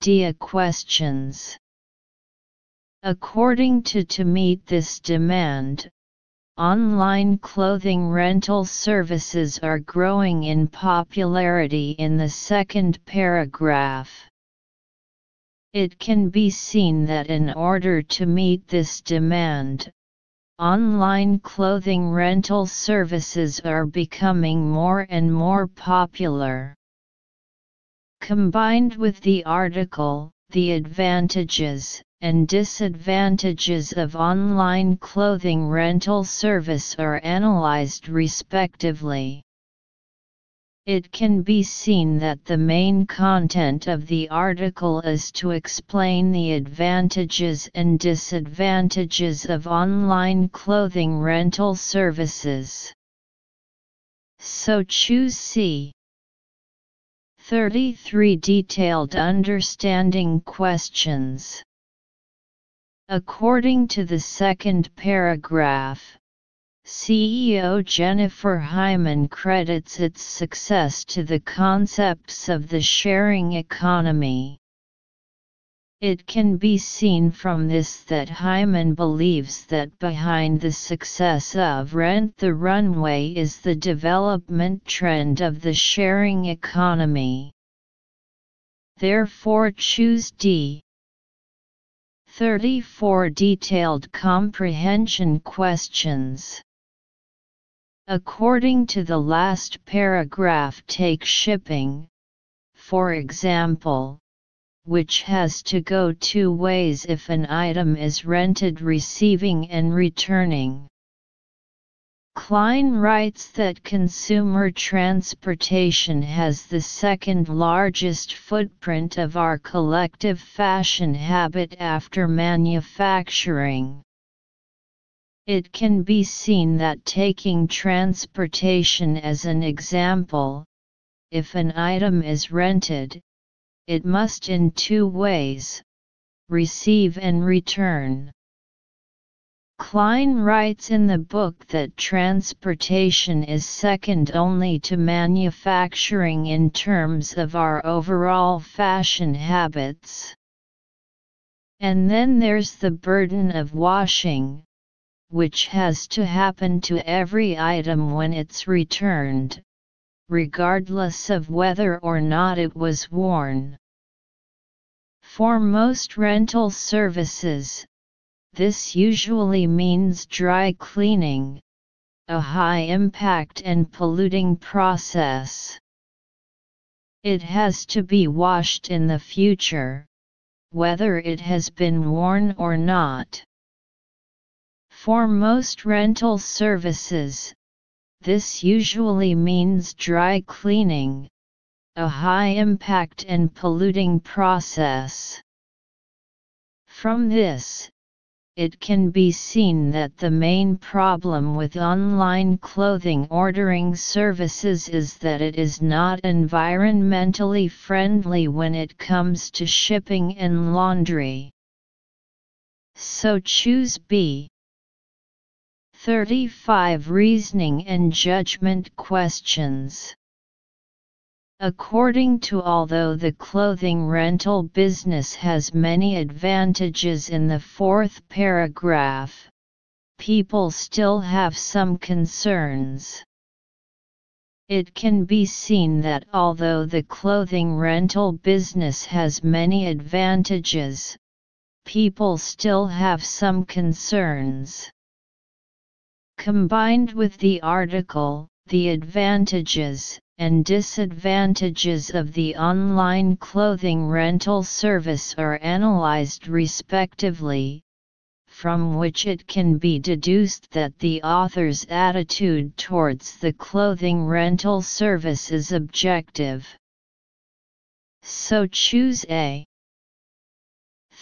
Dia questions. According to to meet this demand, Online clothing rental services are growing in popularity in the second paragraph. It can be seen that in order to meet this demand, online clothing rental services are becoming more and more popular. Combined with the article, the advantages, and disadvantages of online clothing rental service are analyzed respectively. It can be seen that the main content of the article is to explain the advantages and disadvantages of online clothing rental services. So choose C. 33 Detailed Understanding Questions According to the second paragraph, CEO Jennifer Hyman credits its success to the concepts of the sharing economy. It can be seen from this that Hyman believes that behind the success of Rent the Runway is the development trend of the sharing economy. Therefore choose D. 34 Detailed Comprehension Questions According to the last paragraph take shipping, for example, which has to go two ways if an item is rented receiving and returning. Cline writes that consumer transportation has the second largest footprint of our collective fashion habit after manufacturing. It can be seen that taking transportation as an example, if an item is rented, it must in two ways receive and return. Cline writes in the book that transportation is second only to manufacturing in terms of our overall fashion habits. And then there's the burden of washing, which has to happen to every item when it's returned, regardless of whether or not it was worn. For most rental services, this usually means dry cleaning, a high impact and polluting process. It has to be washed in the future, whether it has been worn or not. For most rental services, this usually means dry cleaning, a high impact and polluting process. From this, it can be seen that the main problem with online clothing ordering services is that it is not environmentally friendly when it comes to shipping and laundry. So choose B. 35 Reasoning and Judgment Questions According to although the clothing rental business has many advantages in the fourth paragraph, people still have some concerns. It can be seen that although the clothing rental business has many advantages, people still have some concerns. Combined with the article, the advantages, and disadvantages of the online clothing rental service are analyzed respectively, from which it can be deduced that the author's attitude towards the clothing rental service is objective. So choose A.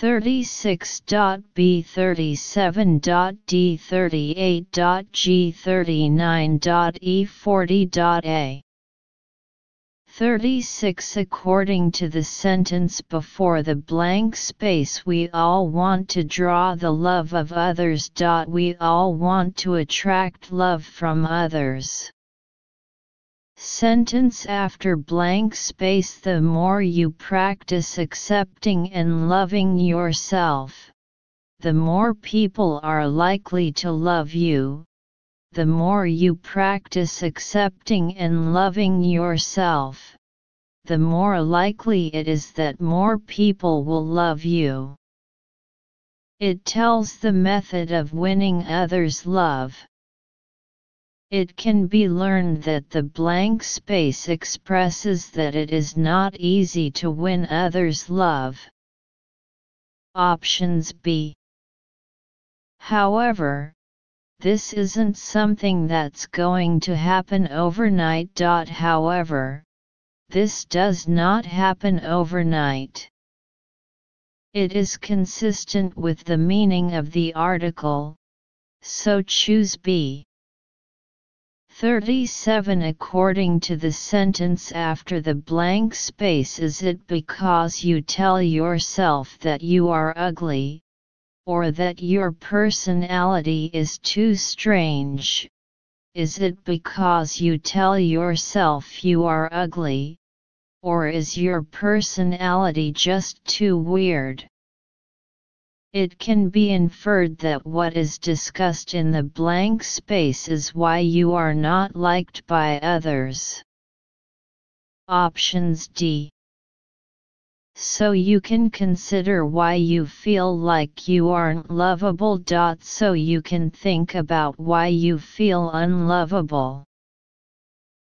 36.b37.d38.g39.e40.a 36 According to the sentence before the blank space we all want to draw the love of others. We all want to attract love from others. Sentence after blank space The more you practice accepting and loving yourself, the more people are likely to love you. The more you practice accepting and loving yourself, the more likely it is that more people will love you. It tells the method of winning others' love. It can be learned that the blank space expresses that it is not easy to win others' love. Options B. However, this isn't something that's going to happen overnight. However, this does not happen overnight. It is consistent with the meaning of the article, so choose B. 37 According to the sentence after the blank space is it because you tell yourself that you are ugly, or that your personality is too strange? Is it because you tell yourself you are ugly, or is your personality just too weird? It can be inferred that what is discussed in the blank space is why you are not liked by others. Options D. So you can consider why you feel like you aren't lovable. So you can think about why you feel unlovable.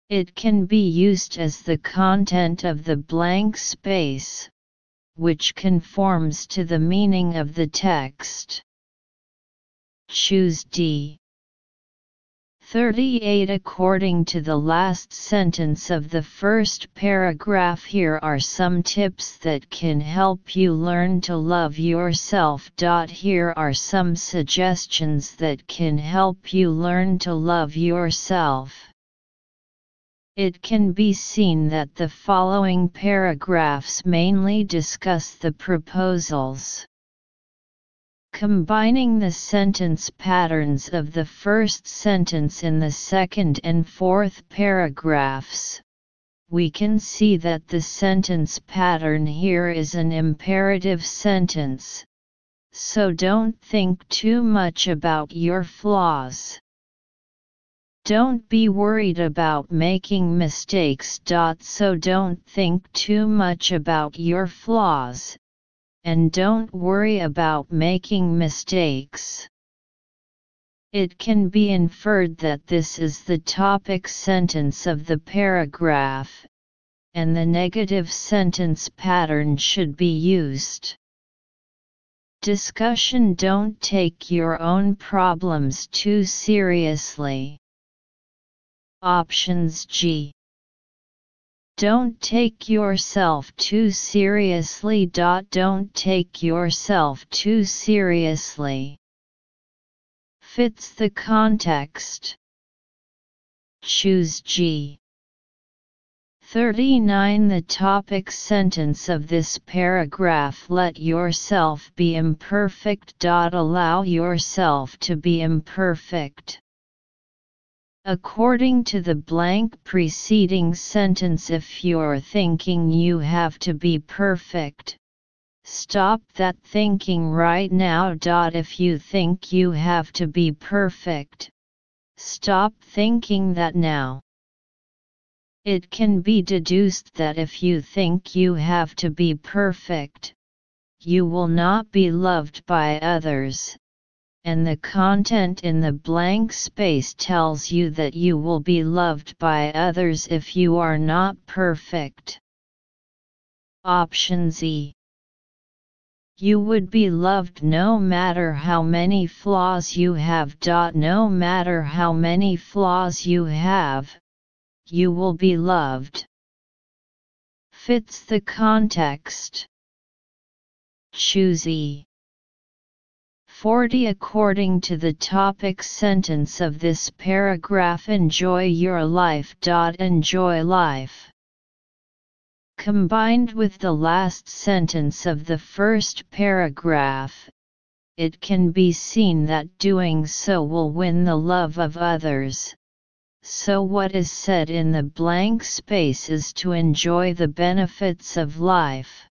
It can be used as the content of the blank space which conforms to the meaning of the text. Choose D. 38 According to the last sentence of the first paragraph here are some tips that can help you learn to love yourself. Here are some suggestions that can help you learn to love yourself. It can be seen that the following paragraphs mainly discuss the proposals. Combining the sentence patterns of the first sentence in the second and fourth paragraphs, we can see that the sentence pattern here is an imperative sentence, so don't think too much about your flaws. Don't be worried about making mistakes. So don't think too much about your flaws. And don't worry about making mistakes. It can be inferred that this is the topic sentence of the paragraph, and the negative sentence pattern should be used. Discussion Don't take your own problems too seriously. Options G. Don't take yourself too seriously. Don't take yourself too seriously. Fits the context. Choose G. 39 The topic sentence of this paragraph Let yourself be imperfect. Allow yourself to be imperfect. According to the blank preceding sentence if you're thinking you have to be perfect, stop that thinking right now. If you think you have to be perfect, stop thinking that now. It can be deduced that if you think you have to be perfect, you will not be loved by others, and the content in the blank space tells you that you will be loved by others if you are not perfect. Option Z you would be loved no matter how many flaws you have. No matter how many flaws you have, you will be loved. Fits the context. choose E. 40 According to the topic sentence of this paragraph enjoy your life. Enjoy life. Combined with the last sentence of the first paragraph, it can be seen that doing so will win the love of others. So what is said in the blank space is to enjoy the benefits of life.